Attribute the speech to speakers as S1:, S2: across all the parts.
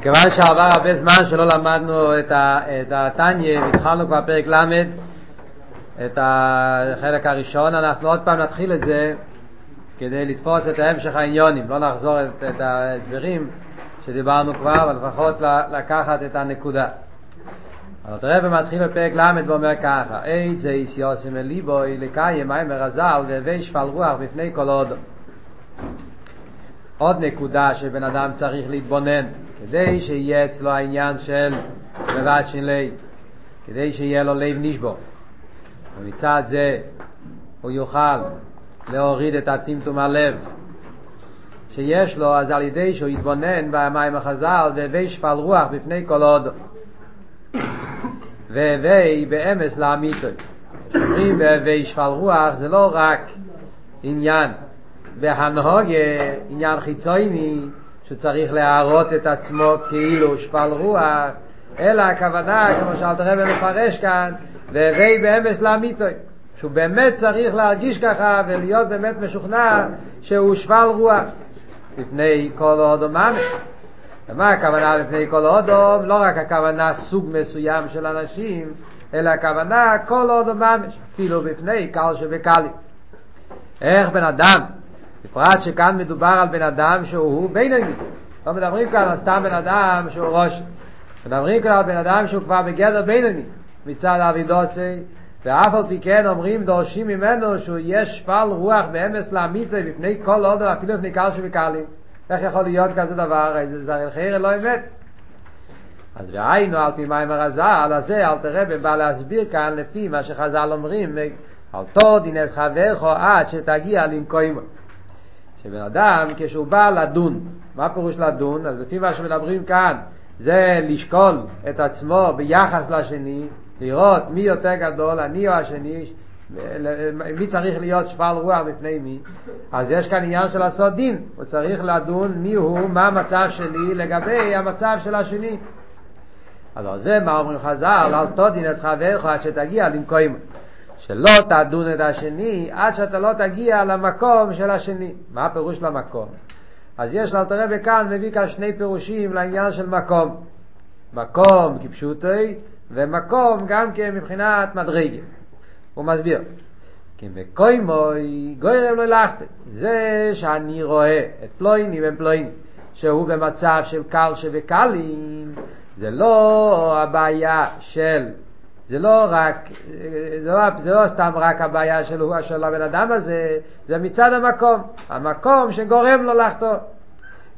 S1: מכיוון שעבר הרבה זמן שלא למדנו את התניא, התחלנו כבר פרק ל', את החלק הראשון, אנחנו עוד פעם נתחיל את זה כדי לתפוס את המשך העניונים, לא נחזור את, את ההסברים שדיברנו כבר, אבל לפחות לקחת את הנקודה. אז הרב מתחיל בפרק ל' ואומר ככה: אי זה איסיוסים אליבוי לקיים מים מרזל והווי שפל רוח בפני כל הודו. עוד נקודה שבן אדם צריך להתבונן כדי שיהיה אצלו העניין של מבט שלי כדי שיהיה לו לב נשבור. ומצד זה הוא יוכל להוריד את הטמטום הלב שיש לו אז על ידי שהוא יתבונן במים החז"ל והווי שפל רוח בפני כל הודו והווי באמס לאמיתו כשאומרים והווי שפל רוח זה לא רק עניין בהנהוגה עניין חיצוני שצריך להראות את עצמו כאילו שפל רוח אלא הכוונה כמו שאלת רבי מפרש כאן והווי באמס לאמיתוי שהוא באמת צריך להרגיש ככה ולהיות באמת משוכנע שהוא שפל רוח לפני כל אודום ממש ומה הכוונה לפני כל אודום? לא רק הכוונה סוג מסוים של אנשים אלא הכוונה כל אודום ממש אפילו בפני קל שבקלים איך בן אדם בפרט שכאן מדובר על בן אדם שהוא בינוני. לא מדברים כאן על סתם בן אדם שהוא ראש. מדברים כאן על בן אדם שהוא כבר בגדר בינוני מצד אבידוצי, ואף על פי כן אומרים דורשים ממנו שהוא יש שפל רוח באמס לאמיתה בפני כל עוד אפילו לפני קל שבקלים. איך יכול להיות כזה דבר? איזה זר חייר לא אמת. אז והיינו על פי מים הרזל, אז זה אל תראה בא להסביר כאן לפי מה שחז"ל אומרים, על תור דינס חברך עד שתגיע למקוימו. שבן אדם כשהוא בא לדון, מה פירוש לדון? אז לפי מה שמדברים כאן זה לשקול את עצמו ביחס לשני, לראות מי יותר גדול, אני או השני, מי צריך להיות שפל רוח בפני מי, אז יש כאן עניין של לעשות דין, הוא צריך לדון מי הוא, מה המצב שלי לגבי המצב של השני. אז על זה מה אומרים חז"ל, אל תודין את חברך עד שתגיע למקוים. שלא תדון את השני עד שאתה לא תגיע למקום של השני. מה הפירוש למקום? אז יש לאלתר רבי כאן מביא כאן שני פירושים לעניין של מקום. מקום כפשוטי ומקום גם כן מבחינת מדרגה. הוא מסביר. כי מקוימוי גוירם לא. זה שאני רואה את פלויני ופלויני שהוא במצב של קל שבקלים זה לא הבעיה של זה לא רק, זה לא, זה לא סתם רק הבעיה של, של הבן אדם הזה, זה מצד המקום, המקום שגורם לו לחטוא.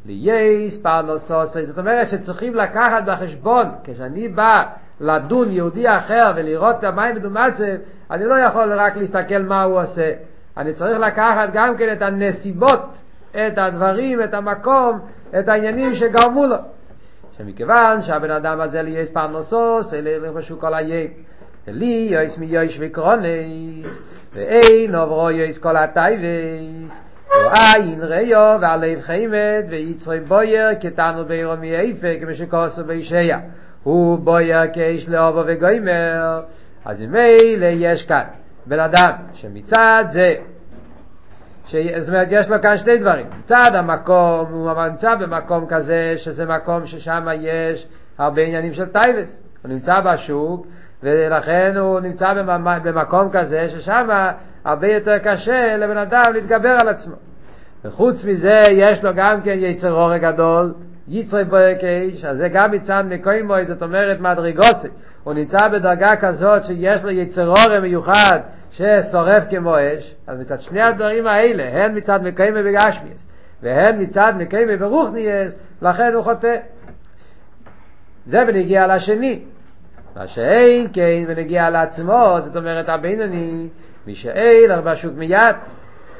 S1: לייס פרנוסוסי, זאת אומרת שצריכים לקחת בחשבון, כשאני בא לדון יהודי אחר ולראות את המים בדומצב, אני לא יכול רק להסתכל מה הוא עושה. אני צריך לקחת גם כן את הנסיבות, את הדברים, את המקום, את העניינים שגרמו לו. שמכיוון שהבן אדם הזה לי יש פרנסוס, אלה לבשו כל היק. לי יש מי יש וקרונס, ואין עוברו יש כל הטייבס, ואין ריו והלב חיימת, ויצרי בויר כתנו בירו מאיפה, כמו שכוסו בישיה. הוא בויר כאיש לאובו וגוימר, אז ממילא יש כאן בן אדם שמצד זה זאת אומרת, יש לו כאן שני דברים. מצד המקום, הוא נמצא במקום כזה, שזה מקום ששם יש הרבה עניינים של תאוות. הוא נמצא בשוק, ולכן הוא נמצא במקום כזה, ששם הרבה יותר קשה לבן אדם להתגבר על עצמו. וחוץ מזה, יש לו גם כן יצר הרע גדול, יצרו בוער כאש, אז זה גם מצד מקומו, זאת אומרת מדרגתו. הוא נמצא בדרגה כזאת שיש לו יצר אורי מיוחד, ששורף כמו אש, אז מצד שני הדברים האלה, הן מצד מקיימה בגשמיאס, והן מצד מקיימה ברוכניאס, לכן הוא חוטא. זה בנגיע לשני. מה שאין כן ונגיע לעצמו, זאת אומרת הבינוני, מי שאין הרבה שוק מיד,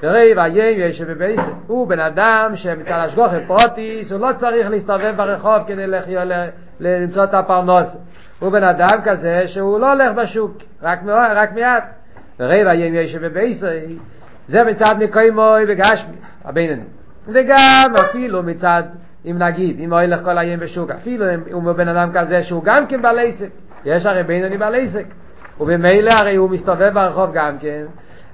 S1: וראי ויין יש בבייסה. הוא בן אדם שמצד השגוחת פרוטיס, הוא לא צריך להסתובב ברחוב כדי לחיות, למצוא את הפרנוס. הוא בן אדם כזה שהוא לא הולך בשוק, רק, רק מיד. ורבע ים יש בבייסי, זה מצד מקוימוי וגשמיס, הבינני. וגם אפילו מצד, אם נגיד, אם הוא הולך כל היום בשוק, אפילו אם הוא בן אדם כזה שהוא גם כן בעל עסק, יש הרי בינני בעל עסק, ובמילא הרי הוא מסתובב ברחוב גם כן,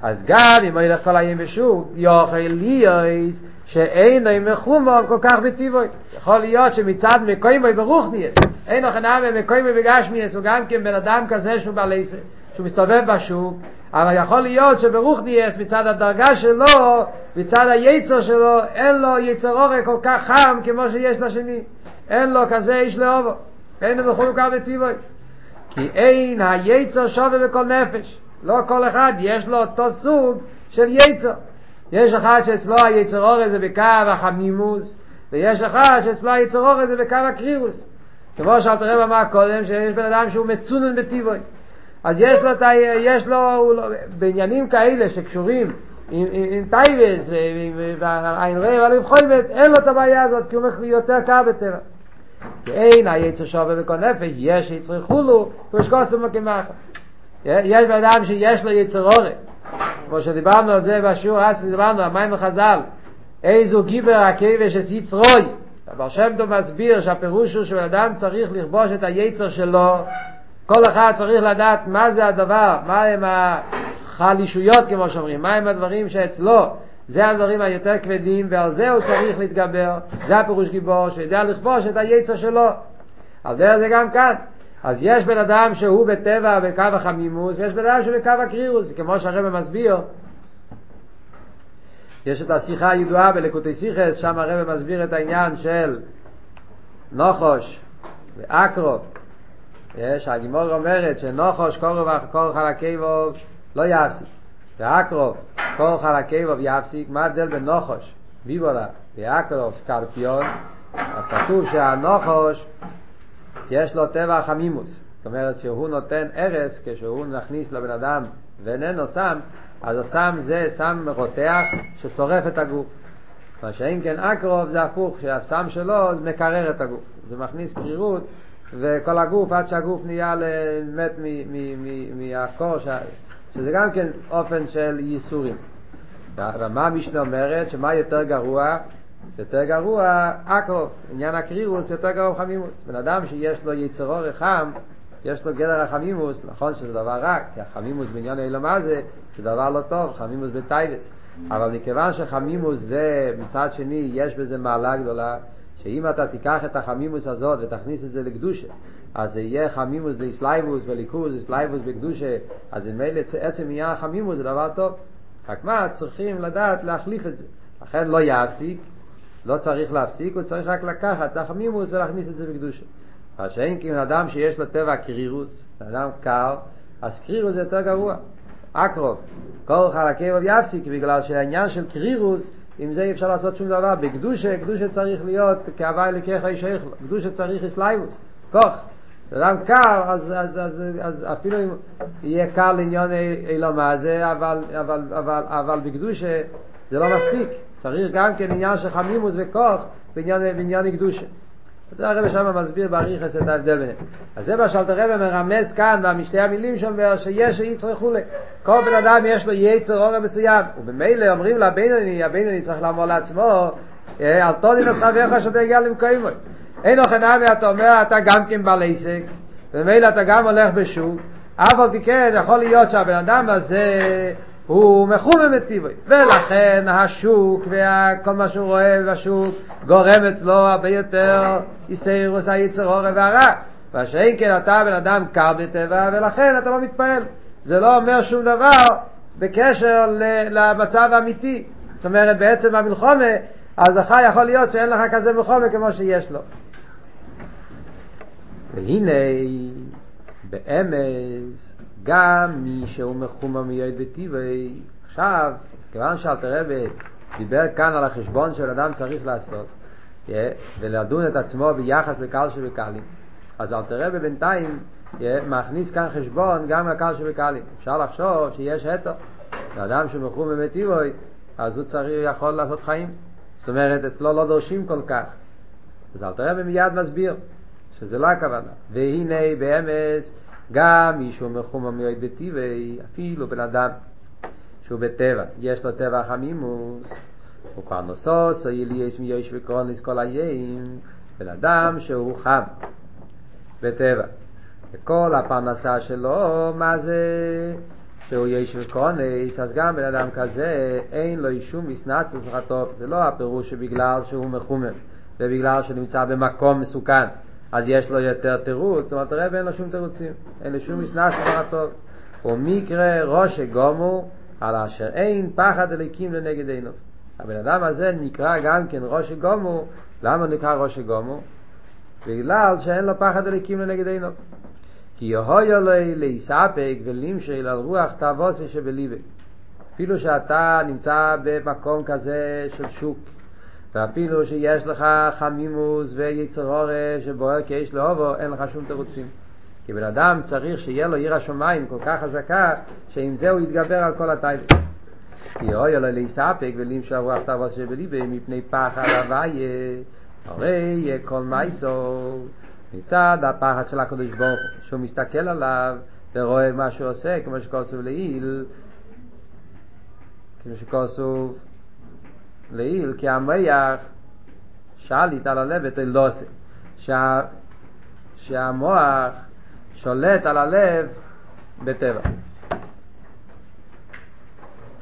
S1: אז גם אם הוא הולך כל היום בשוק, יוכל ליאויס, שאין אי מחומוב כל כך בטיבוי. יכול להיות שמצד מקוימוי ברוכניאס, אין אוכל נאמה מקוימוי בגשמיאס, הוא גם כן בן אדם כזה שהוא בעלי שהוא מסתובב בשוק, אבל יכול להיות שברוכניאס מצד הדרגה שלו, מצד היצר שלו, אין לו יצר אורך כל כך חם כמו שיש לשני. אין לו כזה איש לאובו. אין לו מחומוב כך בטיבוי. כי אין היצר שווה בכל נפש. לא כל אחד יש לו אותו סוג של יצר. יש אחד שאצלו היצר אורז זה בקו החמימוס, ויש אחד שאצלו היצר אורז זה בקו הקרירוס. כמו שאלת רב אמר קודם, שיש בן אדם שהוא מצונן בטיבוי. אז יש לו, יש לו, בעניינים כאלה שקשורים עם, עם, עם טייבס ועין רב ועל חויבת, אין לו את הבעיה הזאת, כי הוא יותר קר בטבע. אין היצר שווה בכל נפש, יש יצר חולו, ויש כוסם וכמחה. יש בן שיש לו יצר אורז. כמו שדיברנו על זה בשיעור אז דיברנו על מים וחז"ל איזו גיבר הכבש es יצרוי אבל שם טוב מסביר שהפירוש הוא שבן אדם צריך לכבוש את היצר שלו כל אחד צריך לדעת מה זה הדבר מה הם החלישויות כמו שאומרים מה הם הדברים שאצלו זה הדברים היותר כבדים ועל זה הוא צריך להתגבר זה הפירוש גיבור שיודע לכבוש את היצר שלו על זה זה גם כאן אז יש בן אדם שהוא בטבע בקו החמימוס, ויש בן אדם שהוא בקו הקרירוס, כמו שהרבא מסביר. יש את השיחה הידועה בלקוטי סיכס, שם הרבא מסביר את העניין של נוחוש ואקרו. יש, הגימור אומרת שנוחוש כל חלקי בו לא יפסיק. ואקרו כל חלקי בו יפסיק. מה ההבדל בין נוחוש, ביבולה, ואקרו, סקרפיון? אז כתוב שהנוחוש יש לו טבע חמימוס. זאת אומרת שהוא נותן ארס כשהוא נכניס לבן אדם ואיננו סם, אז הסם זה סם רותח ששורף את הגוף. מה שאין כן אקרוב זה הפוך, שהסם שלו מקרר את הגוף. זה מכניס קרירות וכל הגוף עד שהגוף נהיה מת מהקור, שזה גם כן אופן של ייסורים. ומה המשנה אומרת? שמה יותר גרוע? יותר גרוע אקרוב, עניין הקרירוס יותר גרוע חמימוס. בן אדם שיש לו יצרו רחם, יש לו גדר החמימוס, נכון שזה דבר רע, כי החמימוס בעניין אילו מה זה, זה דבר לא טוב, חמימוס בטייבס. אבל מכיוון שחמימוס זה, מצד שני, יש בזה מעלה גדולה, שאם אתה תיקח את החמימוס הזאת ותכניס את זה לקדושה, אז זה יהיה חמימוס לאסלייבוס וליכוז, אסלייבוס בקדושה, אז אם עצם עניין החמימוס זה דבר טוב. רק מה, צריכים לדעת להחליף את זה. לכן לא יפסיק, לא צריך להפסיק, הוא צריך רק לקחת את החמימוס ולהכניס את זה בקדושה. מה שאין כי אדם שיש לו טבע קרירוס, אדם קר, אז קרירוס זה יותר גרוע. אקרוב, כל חלקי יפסיק, בגלל שהעניין של קרירוס, עם זה אי אפשר לעשות שום דבר. בקדושה, קדושה צריך להיות כאווי לקח אישך, בקדושה צריך אסלייבוס, כוח. אדם קר, אז, אז, אז, אז אפילו אם יהיה קר לעניין אילו מה אבל, אבל, אבל, אבל בקדושה זה לא מספיק. צריך גם כן עניין של חמימוס וכוח בעניין, בעניין קדושה. זה הרב שם מסביר באריכס את ההבדל ביניהם. אז זה מה שאלת הרב מרמז כאן במשתי המילים שאומר שיש יצר וכולי. כל בן אדם יש לו יצר אורם מסוים. ובמילא אומרים לבינוני, הבינוני צריך לאמור לעצמו, אל תודי לחברך שאתה הגיע למקוימוי. אין אוכל נמי אתה אומר אתה גם כן בעל עסק, וממילא אתה גם הולך בשוק, פי כן יכול להיות שהבן אדם הזה הוא מחומם את טבעי, ולכן השוק וכל מה שהוא רואה בשוק גורם אצלו הרבה יותר יסיירוס היצר הורא והרע. והשאין כן אתה בן אדם קר בטבע ולכן אתה לא מתפעל. זה לא אומר שום דבר בקשר למצב האמיתי. זאת אומרת בעצם המלחומה, אז לך יכול להיות שאין לך כזה מלחומה כמו שיש לו. והנה באמס גם מי שהוא מחומר מיועד בטבעי, עכשיו, כיוון שאלתר רבי דיבר כאן על החשבון של אדם צריך לעשות, ולדון את עצמו ביחס לקל שבקלים, אז אלתר רבי בינתיים מכניס כאן חשבון גם לקל שבקלים. אפשר לחשוב שיש היתר, לאדם שהוא מחומר בטבעי, אז הוא צריך, יכול לעשות חיים. זאת אומרת, אצלו לא דורשים כל כך. אז אלתר רבי מיד מסביר שזה לא הכוונה. והנה באמס גם מי שהוא מחומר מיועד בטבעי, אפילו בן אדם שהוא בטבע, יש לו טבע חמימוס, הוא כבר נוסוס, או יליאס מיוש וקרוניס כל היין, בן אדם שהוא חם בטבע. וכל הפרנסה שלו, מה זה? שהוא ישב כהונס, אז גם בן אדם כזה אין לו שום מסנץ לצלחתו. זה לא הפירוש שבגלל שהוא מחומם ובגלל שהוא נמצא במקום מסוכן, אז יש לו יותר תירוץ, זאת אומרת הרב אין לו שום תירוצים, אין לו שום מסנץ לצלחתו. ומקרה ראש גומו על אשר אין פחד אליקים לנגד עינו. הבן אדם הזה נקרא גם כן ראש גומו, למה נקרא ראש גומו? בגלל שאין לו פחד אליקים לנגד עינו. כי יהויה לי להיספק ולמשל על רוח תאבוסי שבליבה. אפילו שאתה נמצא במקום כזה של שוק, ואפילו שיש לך חמימוס ויצר אורש שבוער כאש לאובו, אין לך שום תירוצים. כי בן אדם צריך שיהיה לו עיר השמיים כל כך חזקה, שעם זה הוא יתגבר על כל הטיילס. כי אוי אלוהי להיספק ולמשל רוח תאבוסי שבליבה מפני פחד הוויה, הרי כל מייסו מצד הפחד של הקדוש ברוך הוא, שהוא מסתכל עליו ורואה מה שהוא עושה, כמו שכוסוב לעיל, כמו שכוסוב לעיל, כי המח שליט על הלב את אלדוסי, שה, שהמוח שולט על הלב בטבע.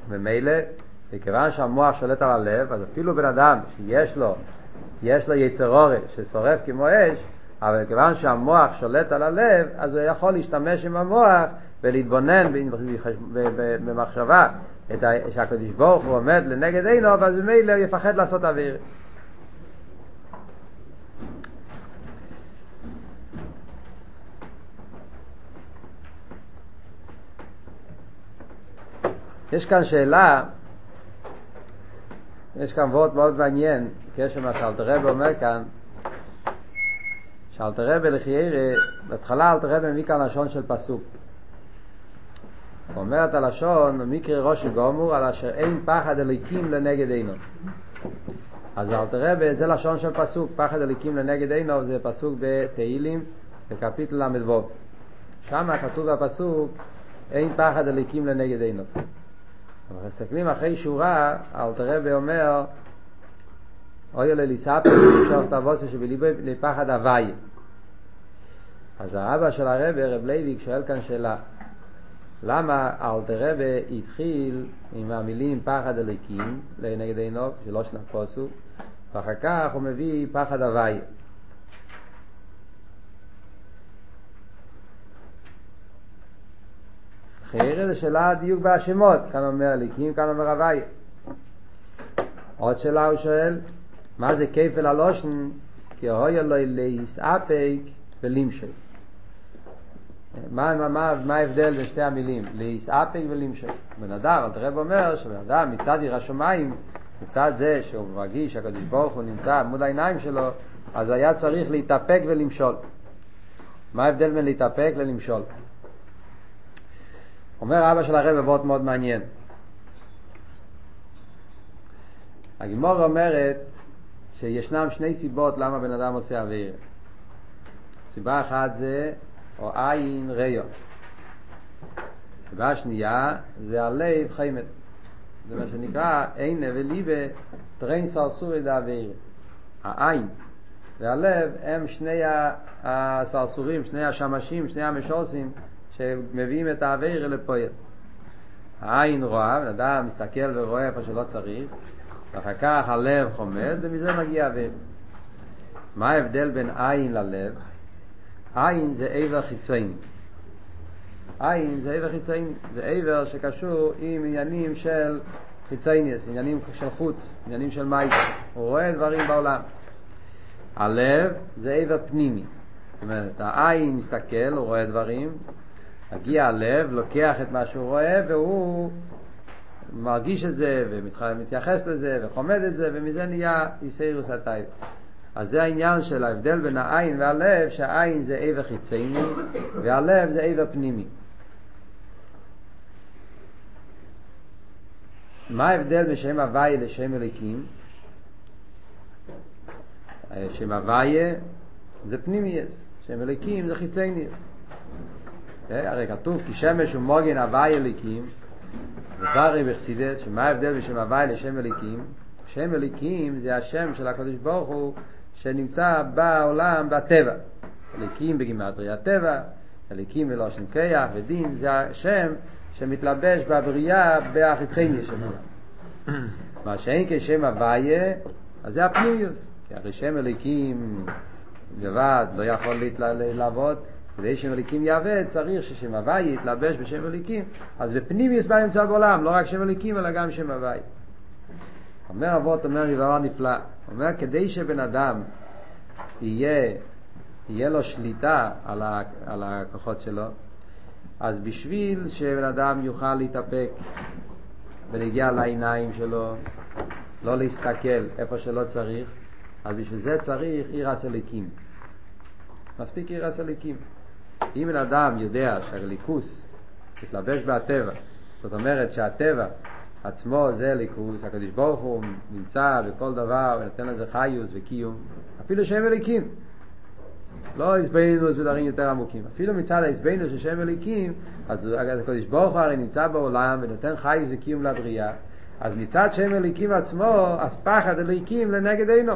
S1: ומילא, מכיוון שהמוח שולט על הלב, אז אפילו בן אדם שיש לו, יש לו יצר אורש ששורף כמו אש, אבל כיוון שהמוח שולט על הלב, אז הוא יכול להשתמש עם המוח ולהתבונן במחשבה את ה... שהקדוש ברוך הוא עומד לנגד עינו, אז ממילא יפחד לעשות אוויר. יש כאן שאלה, יש כאן וורט מאוד מעניין, קשר מה שאלתרעב אומר כאן, שאלתר רבי לחיירה, בהתחלה אלתר רבי מביא כאן לשון של פסוק. הוא אומר את הלשון, מקרה ראש גומור, על אשר אין פחד אליקים לנגד עינו. אז אלתר רבי, זה לשון של פסוק, פחד אליקים לנגד עינו, זה פסוק בתהילים, בקפיטל ל"ו. שם כתוב בפסוק, אין פחד אליקים לנגד עינו. אנחנו מסתכלים אחרי שורה, אלתר רבי אומר, אוי אלה ליספר, שוך תבוסה שבליבי לפחד הוואי. אז האבא של הרבי, רב לייביק, שואל כאן שאלה. למה אלתר רבי התחיל עם המילים פחד אליקים לנגד עינו, שלא שנת פוסו, ואחר כך הוא מביא פחד הוואי. אחרי זה שאלה דיוק בהשמות, כאן אומר אליקים, כאן אומר הוואי. עוד שאלה הוא שואל, מה זה כפל הלושן? כי הוי אלוהי להסאפק ולמשל. מה, מה, מה, מה ההבדל בין שתי המילים? להסאפק ולמשל. בן אדם, אל תראה אומר שבן אדם מצד עיר השמיים, מצד זה שהוא מרגיש שהקדוש ברוך הוא נמצא מול העיניים שלו, אז היה צריך להתאפק ולמשול. מה ההבדל בין להתאפק ללמשול? אומר אבא של הרב בבוט מאוד מעניין. הגימור אומרת שישנם שני סיבות למה בן אדם עושה אוויר. סיבה אחת זה או עין ריו. סיבה שנייה זה הלב חיימת. זה מה שנקרא עינה וליבה טרין סרסורי דאוויר. העין והלב הם שני הסרסורים, שני השמשים, שני המשוסים שמביאים את האוויר לפועל. העין רואה, בן אדם מסתכל ורואה איפה שלא צריך, ואחר כך הלב חומד, ומזה מגיע אוויר. מה ההבדל בין עין ללב? עין זה עבר חיצוני. עין זה עבר חיצוני, זה עבר שקשור עם עניינים של חיצוניוס, עניינים של חוץ, עניינים של מייס. הוא רואה דברים בעולם. הלב זה עבר פנימי. זאת אומרת, העין מסתכל, הוא רואה דברים, מגיע הלב, לוקח את מה שהוא רואה, והוא מרגיש את זה, ומתייחס לזה, וחומד את זה, ומזה נהיה איסאירוס הטייב. אז זה העניין של ההבדל בין העין והלב, שהעין זה עבר חיצייני, והלב זה עבר פנימי. מה ההבדל בשם הוויה לשם אליקים? שם הוויה זה פנימייס, שם אליקים זה חיצייניס. הרי כתוב כי שמש ומוגן הוויה אליקים, ודברי בחסידס, שמה ההבדל בשם הוויה לשם אליקים? שם אליקים זה השם של הקדוש ברוך הוא שנמצא בעולם, בטבע. אליקים בגימטרי הטבע, אליקים ולושן קייח ודין, זה השם שמתלבש בבריאה בהחיצניה של עולם. מה שאין כשם הוויה, אז זה הפנימיוס. כי הרי שם אליקים לבד לא יכול לעבוד, כדי שם אליקים יעבד צריך ששם הוויה יתלבש בשם אליקים. אז בפנימיוס בא נמצא בעולם, לא רק שם אליקים אלא גם שם הוויה. אומר אבות, אומר דבר נפלא, אומר כדי שבן אדם יהיה, יהיה לו שליטה על, ה, על הכוחות שלו, אז בשביל שבן אדם יוכל להתאפק ונגיע לעיניים שלו, לא להסתכל איפה שלא צריך, אז בשביל זה צריך עיר הסליקים. מספיק עיר הסליקים. אם בן אדם יודע שהרליקוס מתלבש בהטבע, זאת אומרת שהטבע עצמו זה ליכוס, הקדוש ברוך הוא נמצא בכל דבר ונותן לזה חיוס וקיום, אפילו שם אליקים. לא הסבינוס בדברים יותר עמוקים. אפילו מצד ההסבינוס של שם אליקים, אז הקדוש ברוך הוא הרי נמצא בעולם ונותן חייס וקיום לבריאה. אז מצד שם אליקים עצמו, אז פחד אליקים לנגד עינו.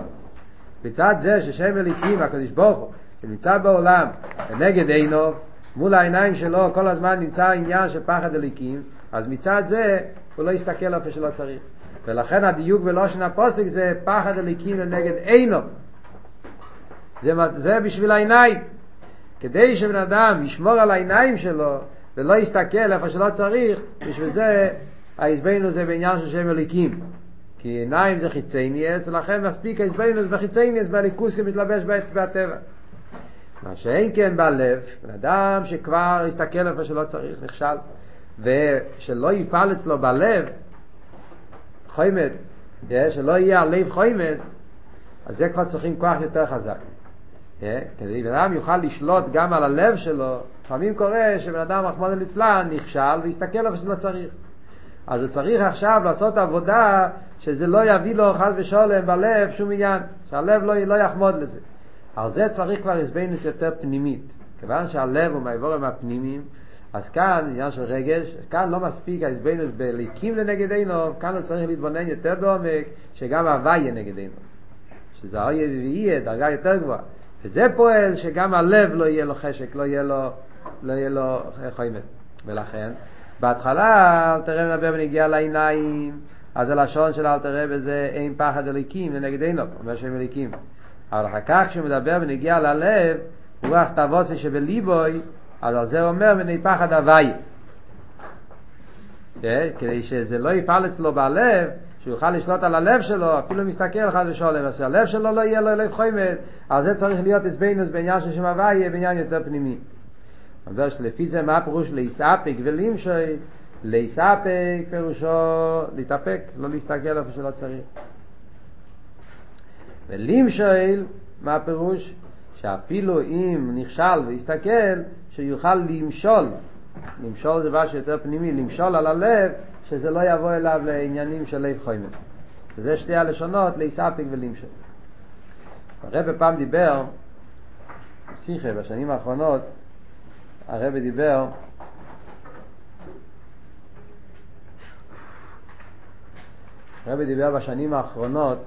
S1: מצד זה ששם אליקים, הקדוש ברוך הוא, נמצא בעולם לנגד עינו, מול העיניים שלו כל הזמן נמצא עניין של פחד אליקים, אז מצד זה הוא לא יסתכל איפה שלא צריך. ולכן הדיוק בלושן הפוסק זה פחד אליקים לנגד עינו. זה, זה בשביל העיניים. כדי שבן אדם ישמור על העיניים שלו ולא יסתכל איפה שלא צריך, בשביל זה ההסבנו זה בעניין של שם אליקים. כי עיניים זה חיצייניאס, ולכן מספיק ההסבנו בחיצייניאס, בליכוס כמתלבש בטבע. מה שאין כן בלב, בן אדם שכבר יסתכל איפה שלא צריך, נכשל, ושלא יפעל אצלו בלב, חוימד, שלא יהיה הלב חוימד, אז זה כבר צריכים כוח יותר חזק. כדי בן אדם יוכל לשלוט גם על הלב שלו, לפעמים קורה שבן אדם, רחמנא ליצלן, נכשל והסתכל איפה שלא צריך. אז הוא צריך עכשיו לעשות עבודה שזה לא יביא לו חס ושולם בלב שום עניין, שהלב לא, לא יחמוד לזה. על זה צריך כבר הסבינוס יותר פנימית. כיוון שהלב הוא מהאיבורים הפנימיים, אז כאן עניין של רגש, כאן לא מספיק ההסבינוס בליקים לנגדנו, כאן הוא צריך להתבונן יותר בעומק, שגם ההווה יהיה נגדנו. שזה אריה ויהיה דרגה יותר גבוהה. וזה פועל שגם הלב לא יהיה לו חשק, לא יהיה לו, לא יהיה לו חיימת. ולכן, בהתחלה אלתר רבי מדבר בנגיעה לעיניים, אז הלשון של אלתר רבי זה אין פחד אליקים לנגדנו, אומר שהם אליקים. אבל אחר כך כשהוא מדבר בנגיעה ללב, רוח תבוסי שבליבוי, אז על זה הוא אומר בני פחד הוואי. כדי שזה לא יפעל אצלו בלב, שהוא יוכל לשלוט על הלב שלו, אפילו מסתכל חס ושולם, אז שהלב שלו לא יהיה לו לב חוימד, אז זה צריך להיות עצבנוס בעניין של שם הוויה, בעניין יותר פנימי. אומר שלפי זה מה פירוש להיספק ולמשוי, להיספק פירושו להתאפק, לא להסתכל איפה שלא צריך. ולמשוי, מה הפירוש? שאפילו אם נכשל ויסתכל, שיוכל למשול. למשול זה משהו יותר פנימי, למשול על הלב, שזה לא יבוא אליו לעניינים של לב חוימן. וזה שתי הלשונות, להיספיק ולמשול. הרב פעם דיבר, שיחה בשנים האחרונות, הרב דיבר הרב דיבר בשנים האחרונות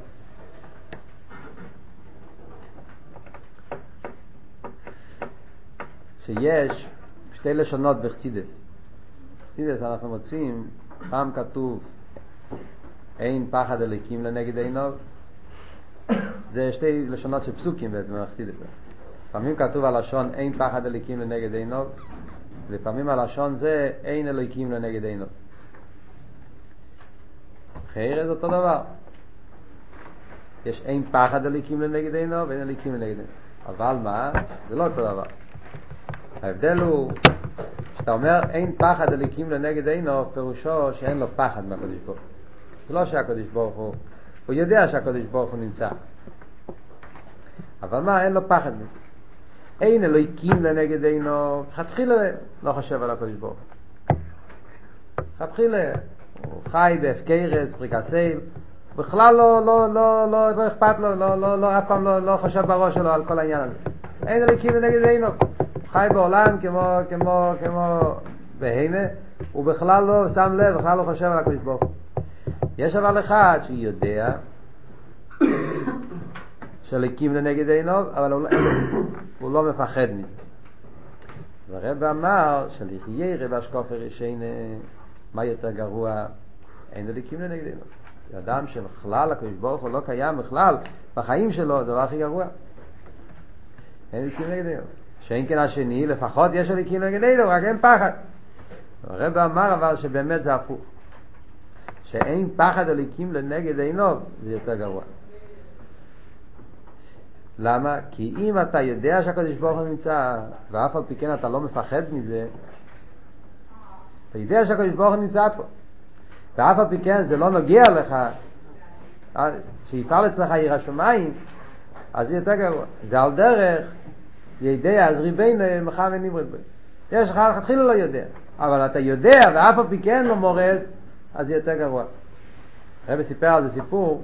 S1: שיש שתי לשונות בחסידס. בחסידס אנחנו מוצאים, פעם כתוב אין פחד אליקים לנגד עיניו, זה שתי לשונות של פסוקים בעצם בחסידס. לפעמים כתוב הלשון אין פחד אליקים לנגד עיניו, ולפעמים הלשון זה אין אליקים לנגד עיניו. חייר זה אותו דבר. יש אין פחד אליקים לנגד עיניו ואין אליקים לנגד עיניו. אבל מה? זה לא אותו דבר. ההבדל הוא שאתה אומר אין פחד אלוקים לנגד עיניו, פירושו שאין לו פחד מהקדוש ברוך הוא. זה לא שהקדוש ברוך הוא, הוא יודע שהקדוש ברוך הוא נמצא. אבל מה, אין לו פחד מזה. אין אלוקים לנגד עיניו, לכתחילה לא חושב על הקדוש ברוך הוא. לכתחילה, הוא חי בהפקרות, פריקת עול, בכלל לא, לא, לא, לא, לא אכפת לו, לא, לא, לא, אף פעם לא, לא חושב בראש שלו על כל העניין הזה. אין אלוהיקים לנגד עינו. חי בעולם כמו, כמו, כמו בהמה, הוא בכלל לא שם לב, בכלל לא חושב על הקדוש ברוך הוא. יש אבל אחד שיודע שליקים לנגד עיניו, אבל הוא, לא, הוא לא מפחד מזה. אז הרב אמר שלחיי רב אשקופר ישנה מה יותר גרוע אין אליקים לנגדנו אדם שבכלל הקדוש ברוך הוא לא קיים בכלל בחיים שלו הדבר הכי גרוע אין אליקים נגדנו שאין כן השני לפחות יש אליקים נגדנו רק אין פחד. הרב אמר אבל שבאמת זה הפוך. שאין פחד אליקים לנגד עינו זה יותר גרוע. למה? כי אם אתה יודע שהקדוש ברוך הוא נמצא ואף על פי כן אתה לא מפחד מזה אתה יודע שהקדוש ברוך הוא נמצא פה. ואף על פי כן זה לא נוגע לך שיפעל אצלך עיר השמיים אז זה יותר גרוע. זה על דרך ידי אז ריבינו מחמד נמרד בו. יש לך לכתחילה לא יודע. אבל אתה יודע ואף על פי כן לא מורד אז זה יותר גרוע. הרב סיפר על זה סיפור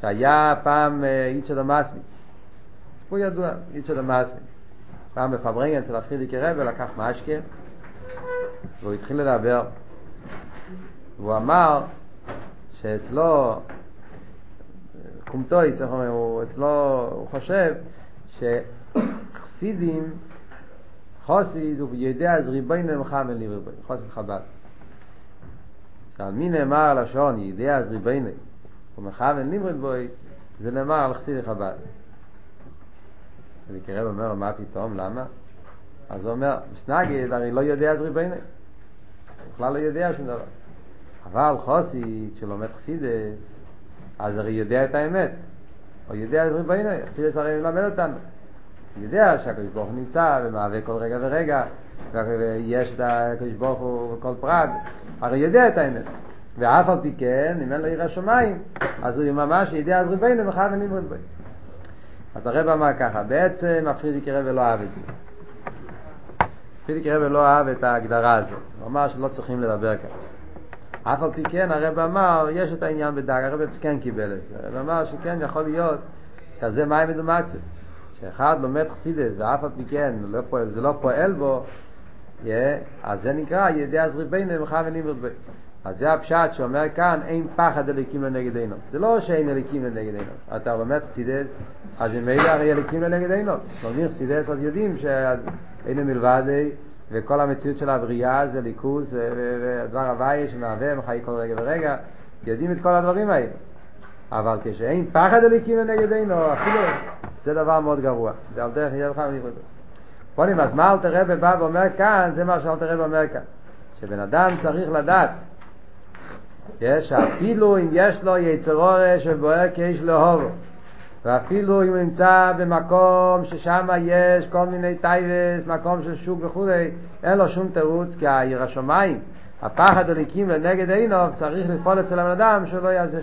S1: שהיה פעם איצ'ה דמאסמי. סיפור ידוע, איצ'ה דמאסמי. פעם בפברנגן אצל הפרידיקי רב לקח משקה והוא התחיל לדבר. והוא אמר שאצלו קומטויס, איך אומרים, הוא אצלו, הוא חושב שחסידים חוסיד הוא יודע אז ריבוין ממחמל לי ריבוין, חוסיד חב"ד. שעל מי נאמר הלשון ידע אז ריבוין ומחמל נמרד בוי זה נאמר על חסיד חב"ד. וקרב אומר מה פתאום, למה? אז הוא אומר, מסנגד הרי לא יודע אז ריבוין בכלל לא יודע שום דבר. אבל חוסיד שלומד חסידס אז הרי יודע את האמת. הוא יודע את ריבונו חסידס הרי מלמד אותנו הוא יודע שהקדוש ברוך הוא נמצא ומהווה כל רגע ורגע ויש את הקדוש ברוך הוא בכל פרט הרי יודע את האמת. ואף על פי כן אם אין לו עיר השמיים אז הוא ממש יודע אז ריבונו מחר ונמרד בו. אז הרב אמר ככה בעצם הפרידיקי רב לא אהב את זה. פרידיקי רב לא אהב את ההגדרה הזאת. הוא אמר שלא צריכים לדבר ככה. אף על פי כן הרב אמר, יש את העניין בדג, הרב כן קיבל את זה. הרב אמר שכן יכול להיות כזה מים מדומצת. שאחד לומד חסידס ואף על פי כן לא פועל, זה לא פועל בו, yeah, אז זה נקרא ידי עזריבנו ממך ונמרד בי. אז זה הפשט שאומר כאן, אין פחד אליקים לנגדנו. זה לא שאין אליקים לנגדנו. אתה לומד חסידס, אז ממילא הרי אליקים לנגדנו. לומדים חסידס אז יודעים שאין מלבדי וכל המציאות של הבריאה זה ליכוז ודבר הוואי שמהווה מחי כל רגע ורגע יודעים את כל הדברים האלה אבל כשאין פחד הליקים לנגדנו אפילו זה דבר מאוד גרוע. זה על דרך יהיה לך מניחות פונים אז מה אלתר רבי בא ואומר כאן? זה מה שאלתר רבי אומר כאן. שבן אדם צריך לדעת יש אפילו אם יש לו יצר אורש ובוער כאיש לאהובו ואפילו אם הוא נמצא במקום ששם יש כל מיני טייבס, מקום של שוק וכו', אין לו שום תירוץ, כי העיר השמיים, הפחד הליקים לנגד עינו, צריך לפעול אצל הבן אדם שלא יעשה,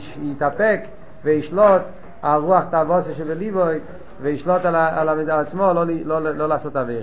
S1: שיתאפק וישלוט על רוח תאבוסה שבליבוי, וישלוט על, על, על עצמו, לא, לא, לא, לא לעשות אוויר.